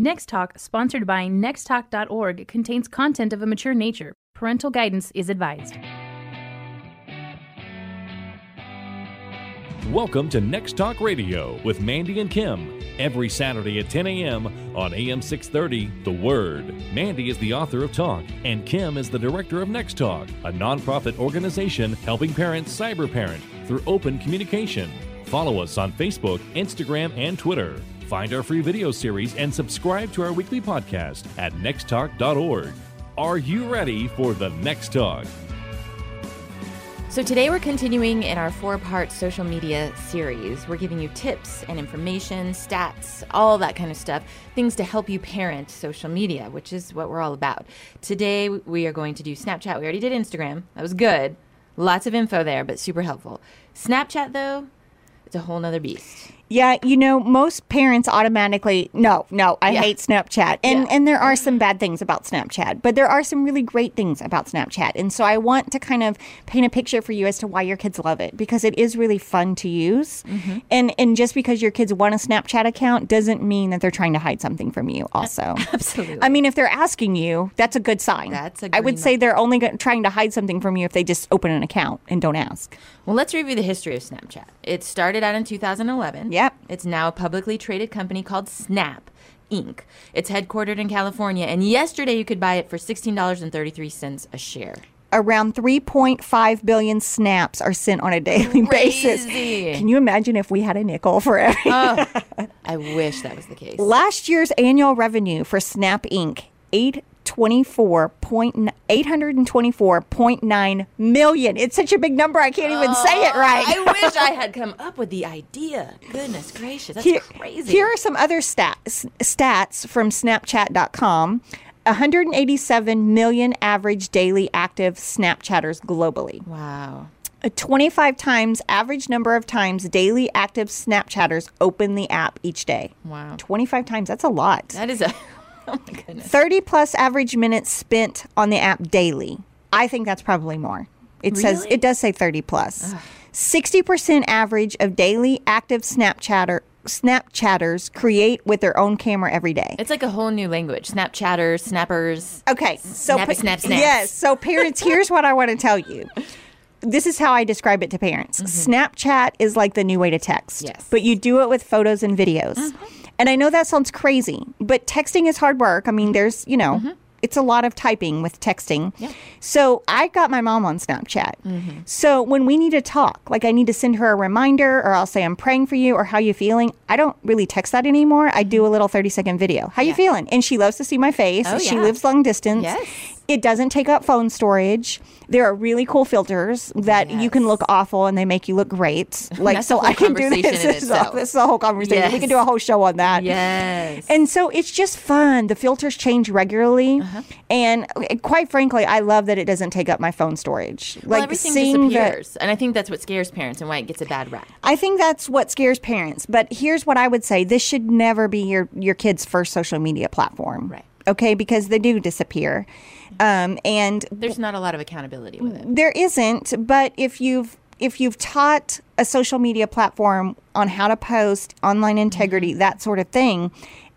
Next Talk, sponsored by nexttalk.org, contains content of a mature nature. Parental guidance is advised. Welcome to Next Talk Radio with Mandy and Kim. Every Saturday at 10 a.m. on AM 630, The Word. Mandy is the author of Talk, and Kim is the director of Next Talk, a nonprofit organization helping parents cyber parent through open communication. Follow us on Facebook, Instagram, and Twitter. Find our free video series and subscribe to our weekly podcast at nexttalk.org. Are you ready for the Next Talk? So, today we're continuing in our four part social media series. We're giving you tips and information, stats, all that kind of stuff, things to help you parent social media, which is what we're all about. Today we are going to do Snapchat. We already did Instagram, that was good. Lots of info there, but super helpful. Snapchat, though, it's a whole nother beast. Yeah, you know, most parents automatically no, no, I Yeah. hate Snapchat. And Yeah. and there are some bad things about Snapchat, but there are some really great things about Snapchat. And so I want to kind of paint a picture for you as to why your kids love it because it is really fun to use. Mm-hmm. And and just because your kids want a Snapchat account doesn't mean that they're trying to hide something from you also. Absolutely. I mean, if they're asking you, that's a good sign. That's a I would say they're only trying to hide something from you if they just open an account and don't ask. Well, let's review the history of Snapchat. It started out in 2011. Yep. It's now a publicly traded company called Snap Inc. It's headquartered in California, and yesterday you could buy it for $16.33 a share. around 3.5 billion snaps are sent on a daily basis. Can you imagine if we had a nickel for every? Oh, I wish that was the case. Last year's annual revenue for Snap Inc. 824 point, 824.9 million. It's such a big number I can't even say it oh, right. I wish I had come up with the idea. Goodness gracious, that's Here, crazy. here are some other stats stats from Snapchat.com. 187 million average daily active Snapchatters globally. wow. 25 times average number of times daily active Snapchatters open the app each day. Wow. 25 times, that's a lot. That is a. Oh my goodness. 30 plus average minutes spent on the app daily. I think that's probably more. It says it does say 30 plus. 60% average of daily active Snapchatter Snapchatters create with their own camera every day. It's like a whole new language. Snapchatters, snappers. Okay, so Snappy snap snaps. yes, so parents, here's what I want to tell you. This is how I describe it to parents. Snapchat is like the new way to text. Mm-hmm. Yes. But you do it with photos and videos. And I know that sounds crazy, but texting is hard work. I mean, there's, you know, Mm-hmm. it's a lot of typing with texting. So I got my mom on Snapchat. Mm-hmm. So when we need to talk, like I need to send her a reminder or I'll say I'm praying for you or how you feeling, I don't really text that anymore. I do a little 30 second video. How you feeling? And she loves to see my face. Oh, she yeah. lives long distance. Yes. It doesn't take up phone storage. There are really cool filters that you can look awful and they make you look great. Like so I can do this. This is, a, this is a whole conversation. We can do a whole show on that. Yes. And so it's just fun. The filters change regularly. Uh-huh. And uh, quite frankly, I love that it doesn't take up my phone storage. well, like everything seeing that disappears. and I think that's what scares parents and why it gets a bad rap. I think that's what scares parents. But here's what I would say: this should never be your your kid's first social media platform, Right. Okay, because they do disappear, um, and There's not a lot of accountability with it. there isn't. But if you've if you've taught a social media platform on how to post, online integrity, that sort of thing.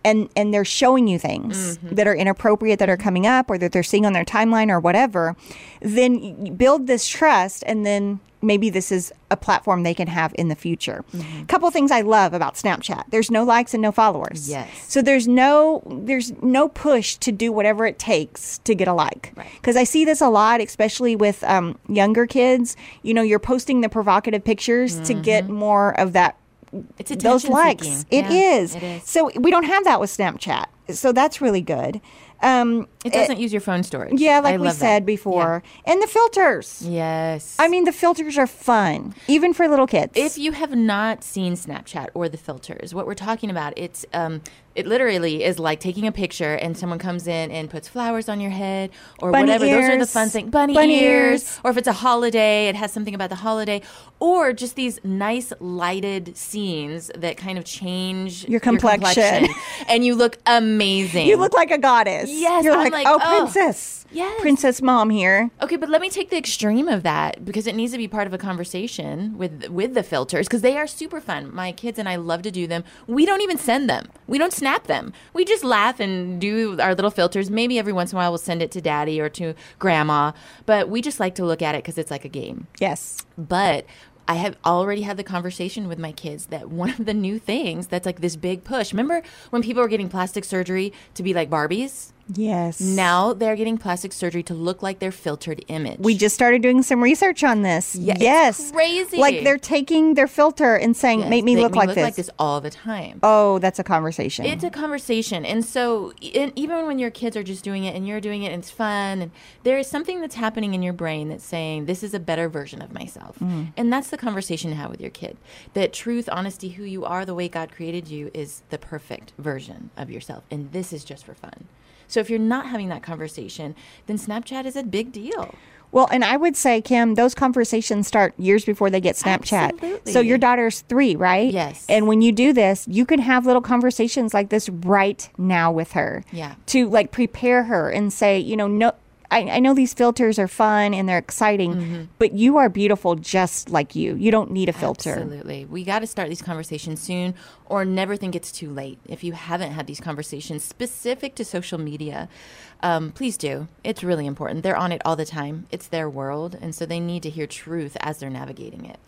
And, and they're showing you things that are inappropriate that are coming up or that they're seeing on their timeline or whatever, then you build this trust and then maybe this is a platform they can have in the future. A couple things I love about Snapchat. There's no likes and no followers. Yes. So there's no there's no push to do whatever it takes to get a like. Right. Because I see this a lot, especially with um, younger kids. You know, you're posting the provocative pictures to get more of that It's those likes. It Yeah, is. It is. So we don't have that with Snapchat. So that's really good. Um, It doesn't use your phone storage. yeah, like I we love that. said before, and the filters. Yes. I mean, the filters are fun, even for little kids. if you have not seen Snapchat or the filters, what we're talking about, it's um, it literally is like taking a picture and someone comes in and puts flowers on your head or Bunny whatever. Those are the fun things. Bunny, Bunny ears. ears. Or if it's a holiday, it has something about the holiday. Or just these nice lighted scenes that kind of change Your complexion. and you look amazing. You look like a goddess. Yes, You're I'm like, like, oh, oh, princess. Yes. Princess mom here. Okay, but let me take the extreme of that because it needs to be part of a conversation with with the filters because they are super fun. My kids and I love to do them. We don't even send them. We don't snap them. We just laugh and do our little filters. Maybe every once in a while we'll send it to daddy or to grandma, but we just like to look at it because it's like a game. Yes. But I have already had the conversation with my kids that one of the new things that's like this big push. Remember when people were getting plastic surgery to be like Barbies? Yes. Now they're getting plastic surgery to look like their filtered image. We just started doing some research on this. Yeah, yes. crazy. Like they're taking their filter and saying, Yes, make me look, like, this. like this all the time. Oh, that's a conversation. It's a conversation, and so and even when your kids are just doing it and you're doing it and it's fun, and there is something that's happening in your brain that's saying this is a better version of myself, Mm. and that's the conversation to have with your kid. That truth, honesty, who you are, the way God created you, is the perfect version of yourself, and this is just for fun. So if you're not having that conversation, then Snapchat is a big deal. Well, and I would say, Kim, those conversations start years before they get Snapchat. Absolutely. So your daughter's three, right? Yes. And when you do this, you can have little conversations like this right now with her. Yeah. To like prepare her and say, you know, no. I, I know these filters are fun and they're exciting, Mm-hmm. but you are beautiful just like you. You don't need a filter. Absolutely. We got to start these conversations soon or never think it's too late. If you haven't had these conversations specific to social media, um, please do. It's really important. They're on it all the time, it's their world. And so they need to hear truth as they're navigating it.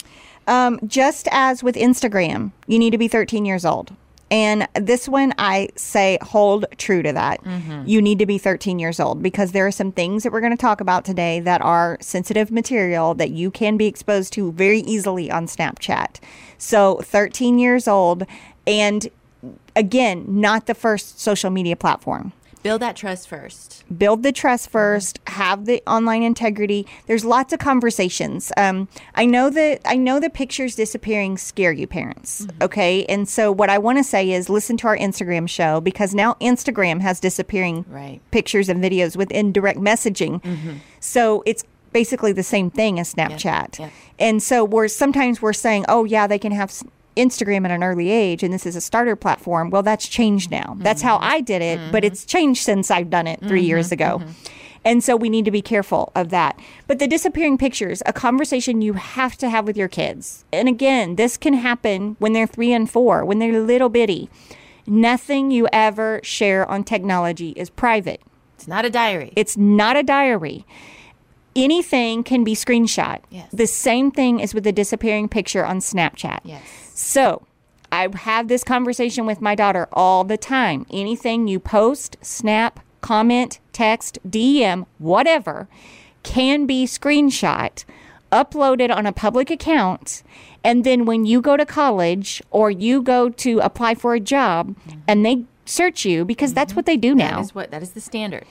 Um, just as with Instagram, you need to be 13 years old. And this one, I say hold true to that. Mm-hmm. You need to be 13 years old because there are some things that we're going to talk about today that are sensitive material that you can be exposed to very easily on Snapchat. So, 13 years old, and again, not the first social media platform Build that trust first. build the trust first. Have the online integrity. There's lots of conversations. Um, i know that i know the pictures disappearing scare you parents okay? And so what i want to say is listen to our instagram show because now instagram has disappearing Right. pictures and videos within direct messaging. So it's basically the same thing as snapchat. Yeah. and so we're sometimes we're saying oh yeah they can have Instagram at an early age and this is a starter platform. Well, that's changed now. That's how mm-hmm. I did it, but mm-hmm. it's changed since I've done it 3 mm-hmm. years ago. And so we need to be careful of that. But the disappearing pictures, a conversation you have to have with your kids. And again, this can happen when they're three and four, when they're little bitty. Nothing you ever share on technology is private. It's not a diary. It's not a diary. Anything can be screenshot. Yes. The same thing is with the disappearing picture on Snapchat. yes. So I have this conversation with my daughter all the time. Anything you post, snap, comment, text, DM, whatever, can be screenshot, uploaded on a public account. And then when you go to college or you go to apply for a job mm-hmm. and they search you, because that's mm-hmm. what they do That now, is what that is the standard.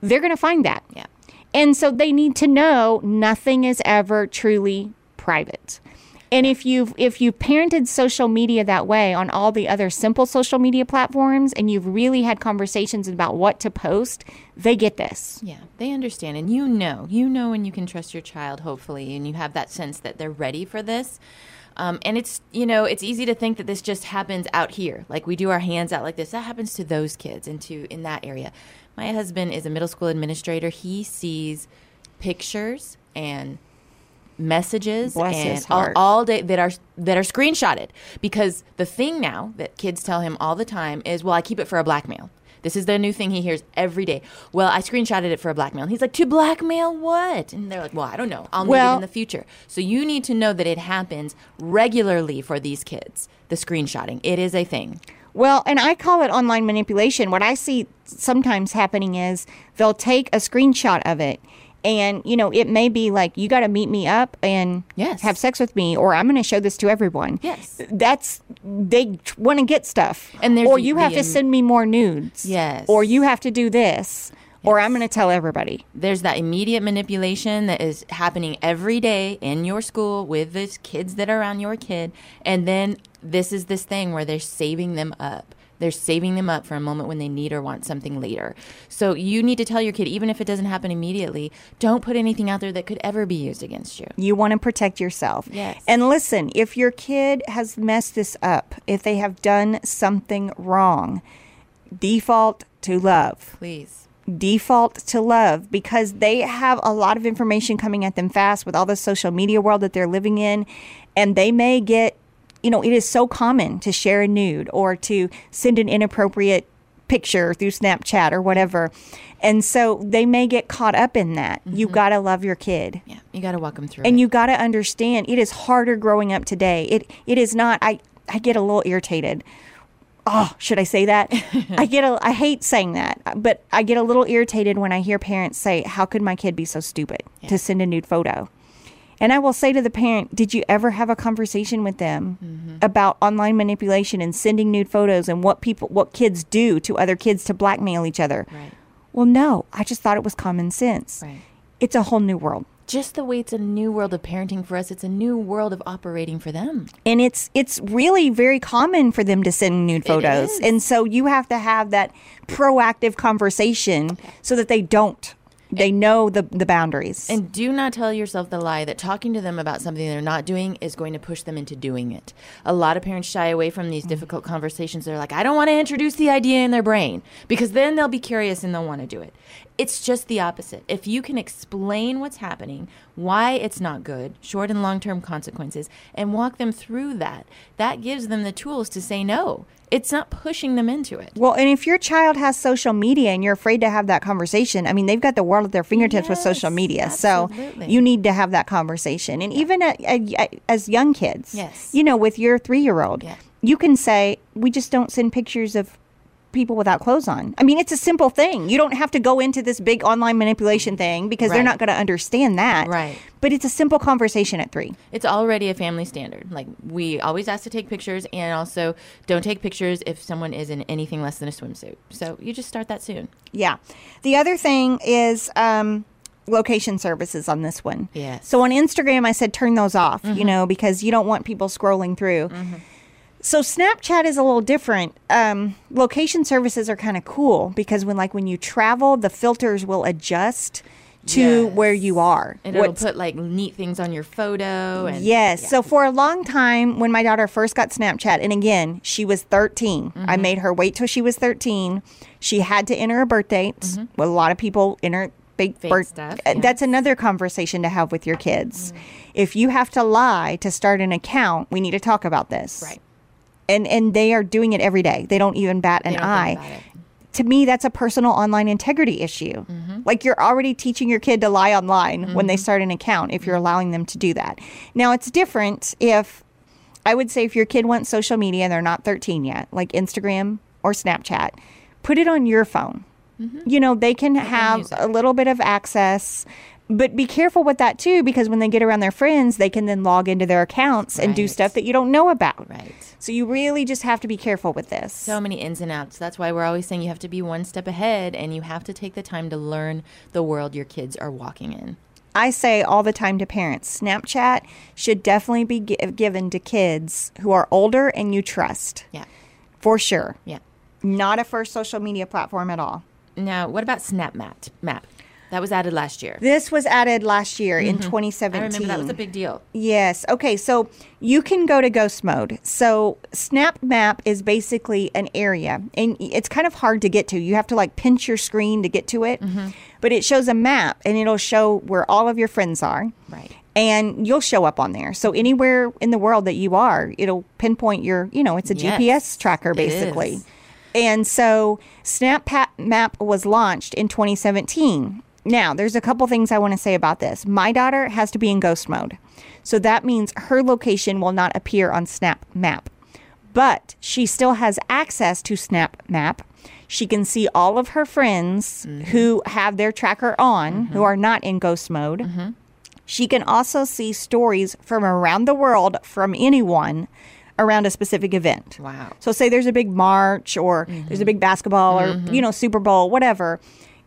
they're going to find that. Yeah. And so they need to know nothing is ever truly private. And if you've if you've parented social media that way on all the other simple social media platforms and you've really had conversations about what to post, they get this. Yeah, they understand. And you know, you know when you can trust your child, hopefully, and you have that sense that they're ready for this. Um, and it's, you know, it's easy to think that this just happens out here. Like we do our hands out like this. That happens to those kids and to in that area. My husband is a middle school administrator. He sees pictures and messages Bless and all, all day that are that are screenshotted. Because the thing now that kids tell him all the time is well i keep it for a blackmail. This is the new thing he hears every day. Well i screenshotted it for a blackmail. And he's like to blackmail what? And they're like well i don't know. I'll need Well- it in the future. So you need to know that it happens regularly for these kids the screenshotting. It is a thing. Well, and I call it online manipulation. What I see sometimes happening is they'll take a screenshot of it and you know, it may be like you got to meet me up and Yes. have sex with me or I'm going to show this to everyone. Yes. That's they want to get stuff. And there's or you have to send me more nudes. Yes. Or you have to do this or I'm going to tell everybody. there's that immediate manipulation that is happening every day in your school with the kids that are around your kid and then this is this thing where they're saving them up they're saving them up for a moment when they need or want something later so you need to tell your kid even if it doesn't happen immediately don't put anything out there that could ever be used against you You want to protect yourself. Yes. And listen, if your kid has messed this up, if they have done something wrong, default to love Please. default to love because they have a lot of information coming at them fast with all the social media world that they're living in and they may get you know it is so common to share a nude or to send an inappropriate picture through Snapchat or whatever. And so they may get caught up in that. You mm-hmm. got to love your kid. Yeah. You got to walk them through and it. you got to understand it is harder growing up today. It it is not i i get a little irritated. Oh should i say that? I get a i hate saying that but i get a little irritated when i hear parents say how could my kid be so stupid to send a nude photo and i will say to the parent did you ever have a conversation with them Mm-hmm. about online manipulation and sending nude photos and what people what kids do to other kids to blackmail each other Right. well no i just thought it was common sense Right. it's a whole new world Just the way it's a new world of parenting for us, it's a new world of operating for them. and it's it's really very common for them to send nude photos and so you have to have that proactive conversation so that they don't they know the the boundaries And do not tell yourself the lie that talking to them about something they're not doing is going to push them into doing it. A lot of parents shy away from these mm. difficult conversations. They're like, I don't want to introduce the idea in their brain because then they'll be curious and they'll want to do it. It's just the opposite. If you can explain what's happening, why it's not good, short and long term consequences, and walk them through that, that gives them the tools to say no. It's not pushing them into it. well and if your child has social media and you're afraid to have that conversation i mean they've got the world at their fingertips with social Yes, media so you need to have that conversation and even at, at, as young kids Yes. you know with your three-year-old Yeah. you can say we just don't send pictures of people without clothes on. I mean, it's a simple thing. You don't have to go into this big online manipulation thing because they're not going to understand that. Right. But it's a simple conversation at three. It's already a family standard. Like we always ask to take pictures, and also don't take pictures if someone is in anything less than a swimsuit. So you just start that soon. Yeah. The other thing is um, location services on this one. Mm-hmm. So on Instagram, I said turn those off, you know, because you don't want people scrolling through. So Snapchat is a little different. Um, location services are kind of cool because when, like, when you travel, the filters will adjust to Yes. where you are. And it'll put like neat things on your photo. And Yes. yeah. So for a long time, when my daughter first got Snapchat, and again, she was 13. Mm-hmm. I made her wait till she was 13. She had to enter a birth date. Well, a lot of people enter fake, Mm-hmm. Fake birth. stuff, uh, yeah. That's another conversation to have with your kids. Mm. If you have to lie to start an account, we need to talk about this. right. And and they are doing it every day. They don't even bat an eye. to me that's a personal online integrity issue. Mm-hmm. like you're already teaching your kid to lie online when they start an account if you're allowing them to do that. Now it's different if i would say if your kid wants social media and they're not 13 yet like instagram or snapchat put it on your phone. You know they can have a little bit of access but be careful with that too because when they get around their friends they can then log into their accounts and do stuff that you don't know about Right. so you really just have to be careful with this So many ins and outs. That's why we're always saying you have to be one step ahead and you have to take the time to learn the world your kids are walking in. I say all the time to parents Snapchat should definitely be gi- given to kids who are older and you trust, Yeah. for sure. Yeah. Not a first social media platform at all. Now, what about Snap Map? That was added last year. This was added last year in Mm-hmm. I 2017. remember that was a big deal. Yes. Okay. So you can go to ghost mode. So Snap Map is basically an area, and it's kind of hard to get to. You have to like pinch your screen to get to it, Mm-hmm. but it shows a map, and it'll show where all of your friends are. Right. And you'll show up on there. So anywhere in the world that you are, it'll pinpoint your, you know, it's a Yes, GPS tracker basically. is. And so Snap Map was launched in 2017. Now, there's a couple things I want to say about this. My daughter has to be in ghost mode. So that means her location will not appear on Snap Map. But she still has access to Snap Map. She can see all of her friends mm-hmm. who have their tracker on, who mm-hmm. are not in ghost mode. Mm-hmm. She can also see stories from around the world from anyone around a specific event. Wow. So say there's a big march or there's a big basketball or you know Super Bowl, whatever.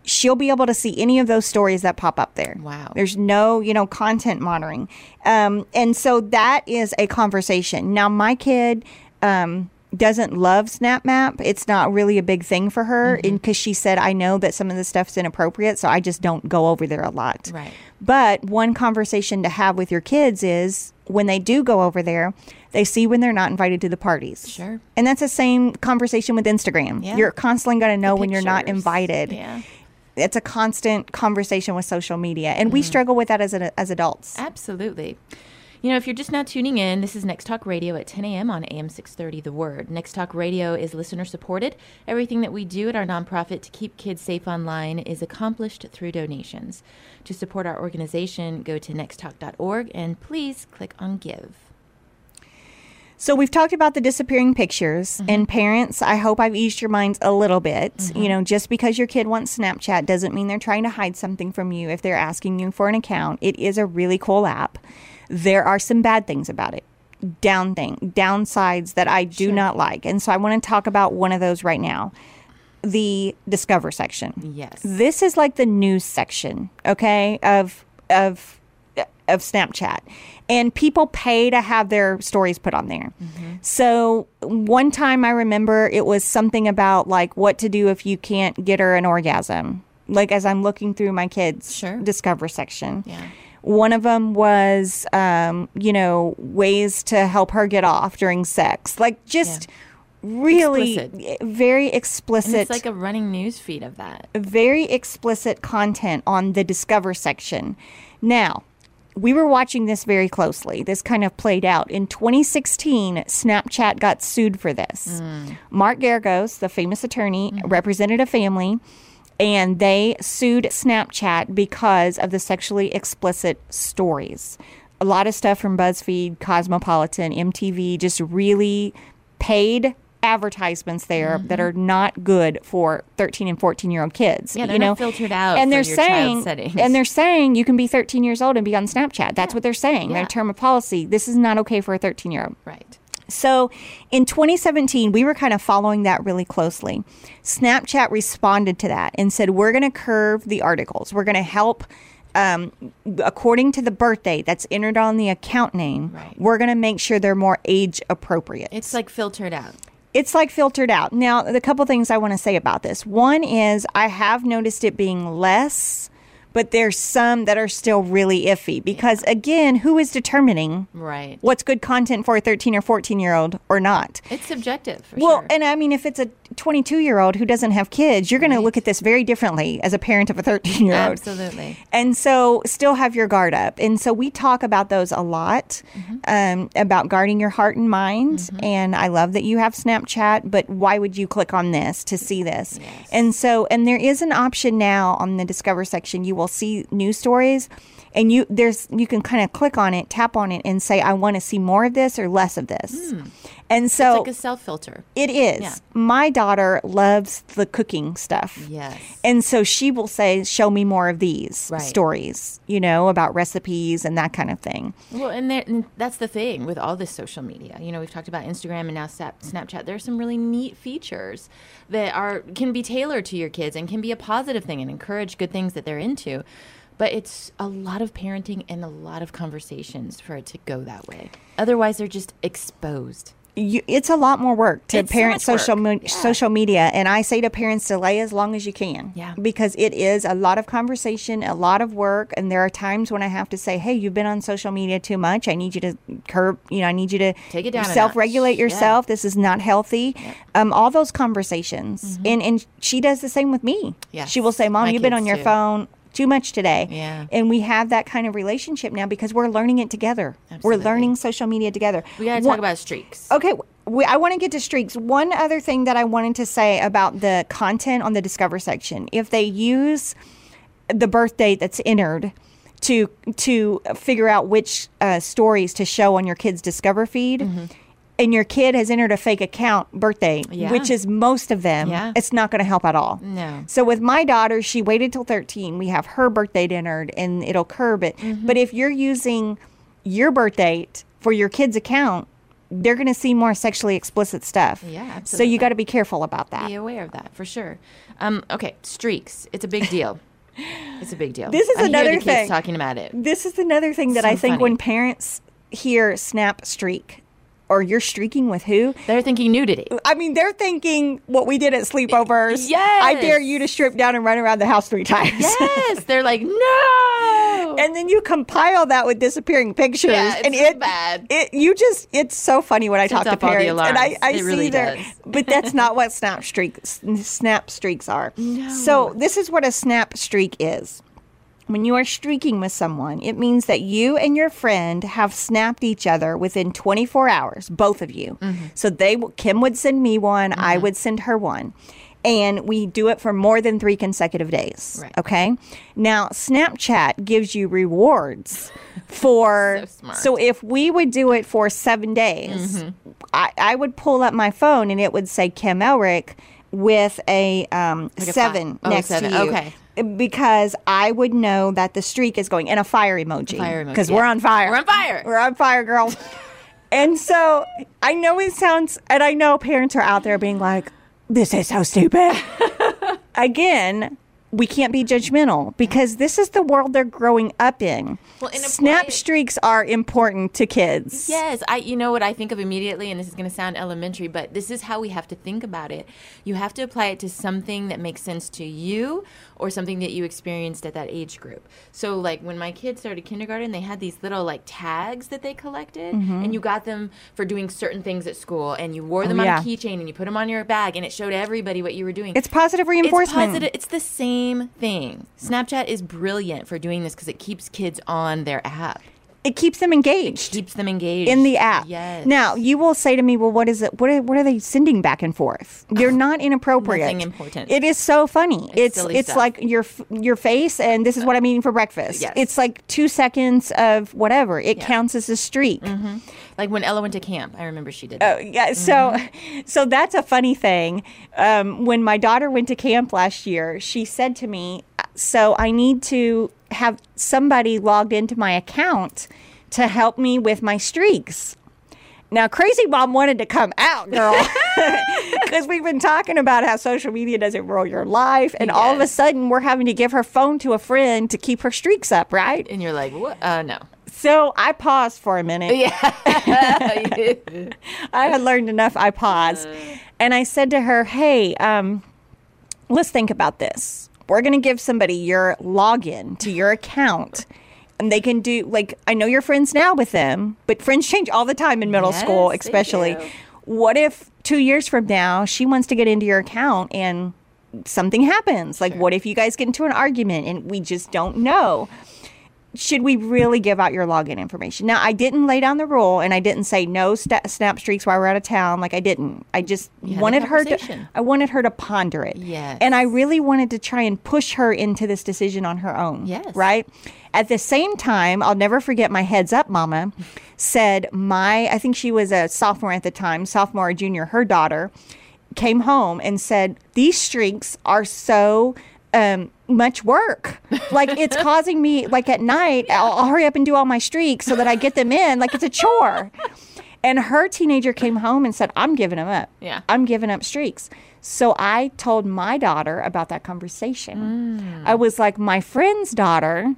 She'll be able to see any of those stories that pop up there. Wow. There's no, you know, content monitoring. Um, and so that is a conversation. Now my kid um, doesn't love Snap Map. It's not really a big thing for her because she said, I know that some of the stuff's inappropriate, so I just don't go over there a lot. Right. But one conversation to have with your kids is when they do go over there, They see when they're not invited to the parties. Sure. And that's the same conversation with Instagram. Yeah. You're constantly going to know when you're not invited. Yeah. It's a constant conversation with social media, and Mm-hmm. we struggle with that as an, as adults. Absolutely. You know, if you're just now tuning in, this is Next Talk Radio at 10 a.m. on AM 630 The Word. Next Talk Radio is listener supported. Everything that we do at our nonprofit to keep kids safe online is accomplished through donations. To support our organization, go to nexttalk.org and please click on Give. So we've talked about the disappearing pictures Mm-hmm. and parents. I hope I've eased your minds a little bit. You know, just because your kid wants Snapchat doesn't mean they're trying to hide something from you. If they're asking you for an account, it is a really cool app. There are some bad things about it. Down thing, downsides that I do not like. And so I want to talk about one of those right now. The discover section Yes. this is like the news section okay of of of snapchat and people pay to have their stories put on there so one time i remember it was something about like what to do if you can't get her an orgasm like as i'm looking through my kids Sure. discover section Yeah. one of them was um, you know ways to help her get off during sex like just really Explicit. very And explicit it's like a running news feed of that. very explicit content on the Discover section. Now, we were watching this very closely. This kind of played out. In 2016, Snapchat got sued for this. Hmm. Mark Geragos, the famous attorney, hmm. represented a family, and they sued Snapchat because of the sexually explicit stories. A lot of stuff from BuzzFeed, Cosmopolitan, MTV, just really paid advertisements there that are not good for 13 and 14 year old kids Yeah, they're you know not filtered out and they're saying and they're saying you can be 13 years old and be on snapchat that's what they're saying their term of policy this is not okay for a 13 year old Right. so in 2017, we were kind of following that really closely. Snapchat responded to that and said, We're going to curve the articles. We're going to help. Um, according to the birth date that's entered on the account name, Right. we're going to make sure they're more age appropriate. It's like filtered out. It's like filtered out. Now, the couple things I want to say about this. One is I have noticed it being less, but there's some that are still really iffy because, again, who is determining Right. what's good content for a 13 or 14 year old or not? It's subjective. For Well, sure. and I mean, if it's a 22 year old who doesn't have kids, you're going to look at this very differently as a parent of a 13 year old. Absolutely. And so, still have your guard up. And so, we talk about those a lot um, about guarding your heart and mind. And I love that you have Snapchat, but why would you click on this to see this? And so, and there is an option now on the Discover section. You will see news stories. And you there's you can kind of click on it, tap on it, and say I want to see more of this or less of this. Hmm. And so It's like a self filter. it is. Yeah. My daughter loves the cooking stuff. Yes. And so she will say, Show me more of these Right. stories, you know, about recipes and that kind of thing. Well, and, there, and that's the thing with all this social media. You know, we've talked about Instagram and now Snapchat. There are some really neat features that are can be tailored to your kids and can be a positive thing and encourage good things that they're into. But it's a lot of parenting and a lot of conversations for it to go that way. Otherwise, they're just exposed. You, it's a lot more work to It's parent much social Yeah. social media, and I say to parents, delay as long as you can. Yeah. because it is a lot of conversation, a lot of work, and there are times when I have to say, "Hey, you've been on social media too much. I need you to curb. You know, I need you to Take it down self-regulate Yeah. yourself. This is not healthy." Um, all those conversations, and and she does the same with me. Mm-hmm. Yes. she will say, "Mom, My you've been on your too. phone." Too much today. Yeah. And we have that kind of relationship now because we're learning it together. Absolutely. We're learning social media together. We got to talk about streaks. Okay, we, I want to get to streaks. One other thing that I wanted to say about the content on the Discover section: if they use the birth date that's entered to to figure out which uh, stories to show on your kid's Discover feed. And your kid has entered a fake account birthday, Yeah. which is most of them. Yeah. It's not going to help at all. No. So with my daughter, she waited till 13. We have her birthday entered and it'll curb it. Mm-hmm. But if you're using your birth date for your kid's account, they're going to see more sexually explicit stuff. Yeah, absolutely. So you got to be careful about that. Be aware of that for sure. Um, okay, streaks. It's a big deal. It's a big deal. This is I another thing. talking about it. This is another thing that So I think funny. when parents hear snap streak or you're streaking with who, They're thinking nudity. I mean, they're thinking what we did at sleepovers. Yes. I dare you to strip down and run around the house three times. Yes, they're like, no. and then you compile that with disappearing pictures, Yeah, it's and so it, bad. It you just it's so funny when I Sets talk to off all the parents, and I. I It see really their, but that's not what snap streaks snap streaks are. No. So this is what a snap streak is. When you are streaking with someone, it means that you and your friend have snapped each other within 24 hours, both of you. Mm-hmm. So they Kim would send me one, I would send her one. And we do it for more than 3 consecutive days. Right. Okay? Now, Snapchat gives you rewards for So so if we would do it for 7 days, Mm-hmm. I, I would pull up my phone and it would say Kim Elric with a um, Like seven five. Oh, next seven. to you. Okay. Because I would know that the streak is going in a fire emoji. Fire emoji, Because yeah. we're on fire. We're on fire. We're on fire, girl. and so I know it sounds, and I know parents are out there being like, this is so stupid. Again, we can't be judgmental because this is the world they're growing up in. Well, Snap streaks are important to kids. Yes, I you know what I think of immediately and this is going to sound elementary, but this is how we have to think about it. You have to apply it to something that makes sense to you or something that you experienced at that age group. So like when my kids started kindergarten, they had these little like tags that they collected and you got them for doing certain things at school and you wore them Mm-hmm. Oh, yeah. on a keychain and you put them on your bag and it showed everybody what you were doing. It's positive reinforcement. It's positive. It's the same thing. Snapchat is brilliant for doing this because it keeps kids on their app. It keeps them engaged. It Keeps them engaged in the app. Yes. Now you will say to me, "Well, what is it? What are, what are they sending back and forth? They're not inappropriate. Nothing important. It is so funny. It's it's stuff. like your your face, and this is what I'm eating for breakfast. Yes. It's like two seconds of whatever. It counts as a streak. Mm-hmm. Like when Ella went to camp, I remember she did that. Oh, yeah. So, so that's a funny thing. Um, when my daughter went to camp last year, she said to me, "So I need to have somebody logged into my account to help me with my streaks." Now, Crazy Mom wanted to come out, girl, because we've been talking about how social media doesn't rule your life, and all of a sudden we're having to give her phone to a friend to keep her streaks up, right? and you're like, what? Uh, no. So I paused for a minute. Yeah. I had learned enough. I paused, and I said to her, "Hey, um, let's think about this. We're going to give somebody your login to your account." And they can do like I know you're friends now with them, but friends change all the time in middle Yes, school, especially. What if two years from now she wants to get into your account and something happens? Like, what if you guys get into an argument and we just don't know? Should we really give out your login information? Now, I didn't lay down the rule and I didn't say no sta snap streaks while we're out of town. Like I didn't. I just wanted her to. I wanted her to ponder it. Yes. And I really wanted to try and push her into this decision on her own. Yes. Right. At the same time, I'll never forget my heads up mama said my I think she was a sophomore at the time, sophomore or junior. Her daughter came home and said these streaks are so um, much work. Like it's causing me like at night. I'll, I'll hurry up and do all my streaks so that I get them in. Like it's a chore. And her teenager came home and said, "I'm giving them up. Yeah. I'm giving up streaks." So I told my daughter about that conversation. Mm. I was like, "My friend's daughter."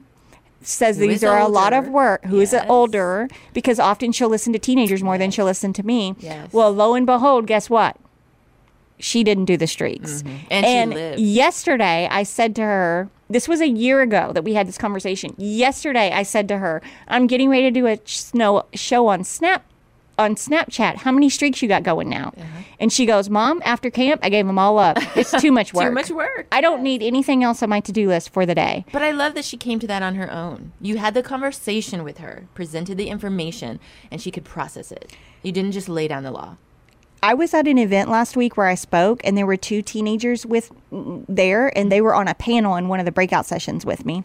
Says Who these is are a lot of work. Who is Yes. older? Because often she'll listen to teenagers more than she'll listen to me. Yes. Well, lo and behold, guess what? She didn't do the streaks. Mm-hmm. And she lived. yesterday, I said to her, this was a year ago that we had this conversation. Yesterday, I said to her, I'm getting ready to do a snow show on Snap on Snapchat. How many streaks you got going now? Uh-huh. And she goes, Mom, after camp, I gave them all up. It's too much work. Too much work. I don't need anything else on my to do list for the day. But I love that she came to that on her own. You had the conversation with her, presented the information, and she could process it. You didn't just lay down the law. I was at an event last week where I spoke, and there were two teenagers with there, and they were on a panel in one of the breakout sessions with me.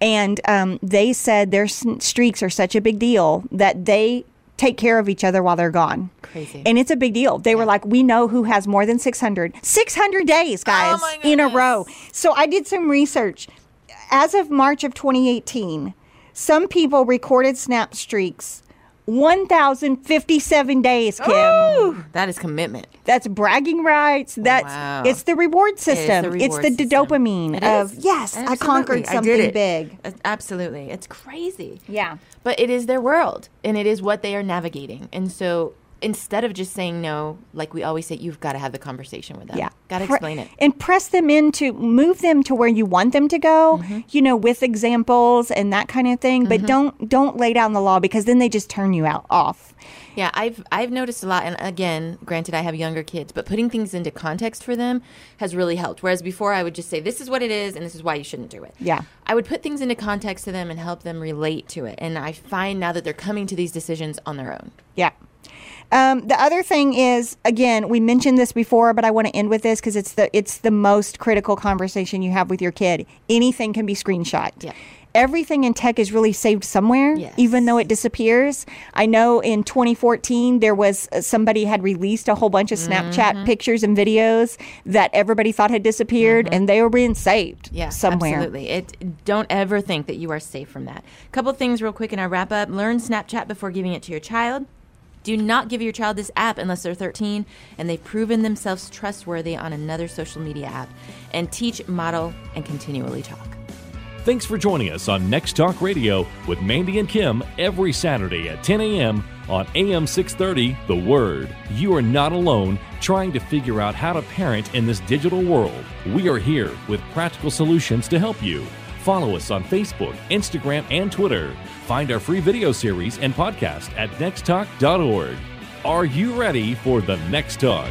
And um, they said their streaks are such a big deal that they take care of each other while they're gone. Crazy. And it's a big deal. They were like, we know who has more than 600. 600 days, guys, Oh in a row. So I did some research. As of March of 2018, some people recorded snap streaks 1,057 days, Kim. Ooh, that is commitment. That's bragging rights. That's Wow. it's the reward system. the It's the system. dopamine It of is. yes, I Absolutely. conquered I something did it. big. Absolutely. It's crazy. Yeah. But it is their world and it is what they are navigating. And so instead of just saying no, like we always say, you've got to have the conversation with them. Yeah. Got to explain it. And press them into, move them to where you want them to go, Mm-hmm. you know, with examples and that kind of thing. But don't, don't lay down the law because then they just turn you out off. Yeah, I've I've noticed a lot, and again, granted, I have younger kids, but putting things into context for them has really helped. Whereas before, I would just say, "This is what it is, and this is why you shouldn't do it." Yeah. I would put things into context to them and help them relate to it, and I find now that they're coming to these decisions on their own. Yeah. Um, the other thing is, again, we mentioned this before, but I want to end with this because it's the it's the most critical conversation you have with your kid. Anything can be screenshot. Yeah. Everything in tech is really saved somewhere, Yes. even though it disappears. I know in 2014 there was uh, somebody had released a whole bunch of Snapchat Mm-hmm. pictures and videos that everybody thought had disappeared, and they were being saved Mm-hmm. Yeah, somewhere. Absolutely. It don't ever think that you are safe from that. A Couple things real quick in our wrap up. Learn Snapchat before giving it to your child. Do not give your child this app unless they're 13 and they've proven themselves trustworthy on another social media app. And teach, model, and continually talk. Thanks for joining us on Next Talk Radio with Mandy and Kim every Saturday at 10 a.m. on AM 630 The Word. You are not alone trying to figure out how to parent in this digital world. We are here with practical solutions to help you. Follow us on Facebook, Instagram, and Twitter. Find our free video series and podcast at nexttalk.org. Are you ready for the next talk?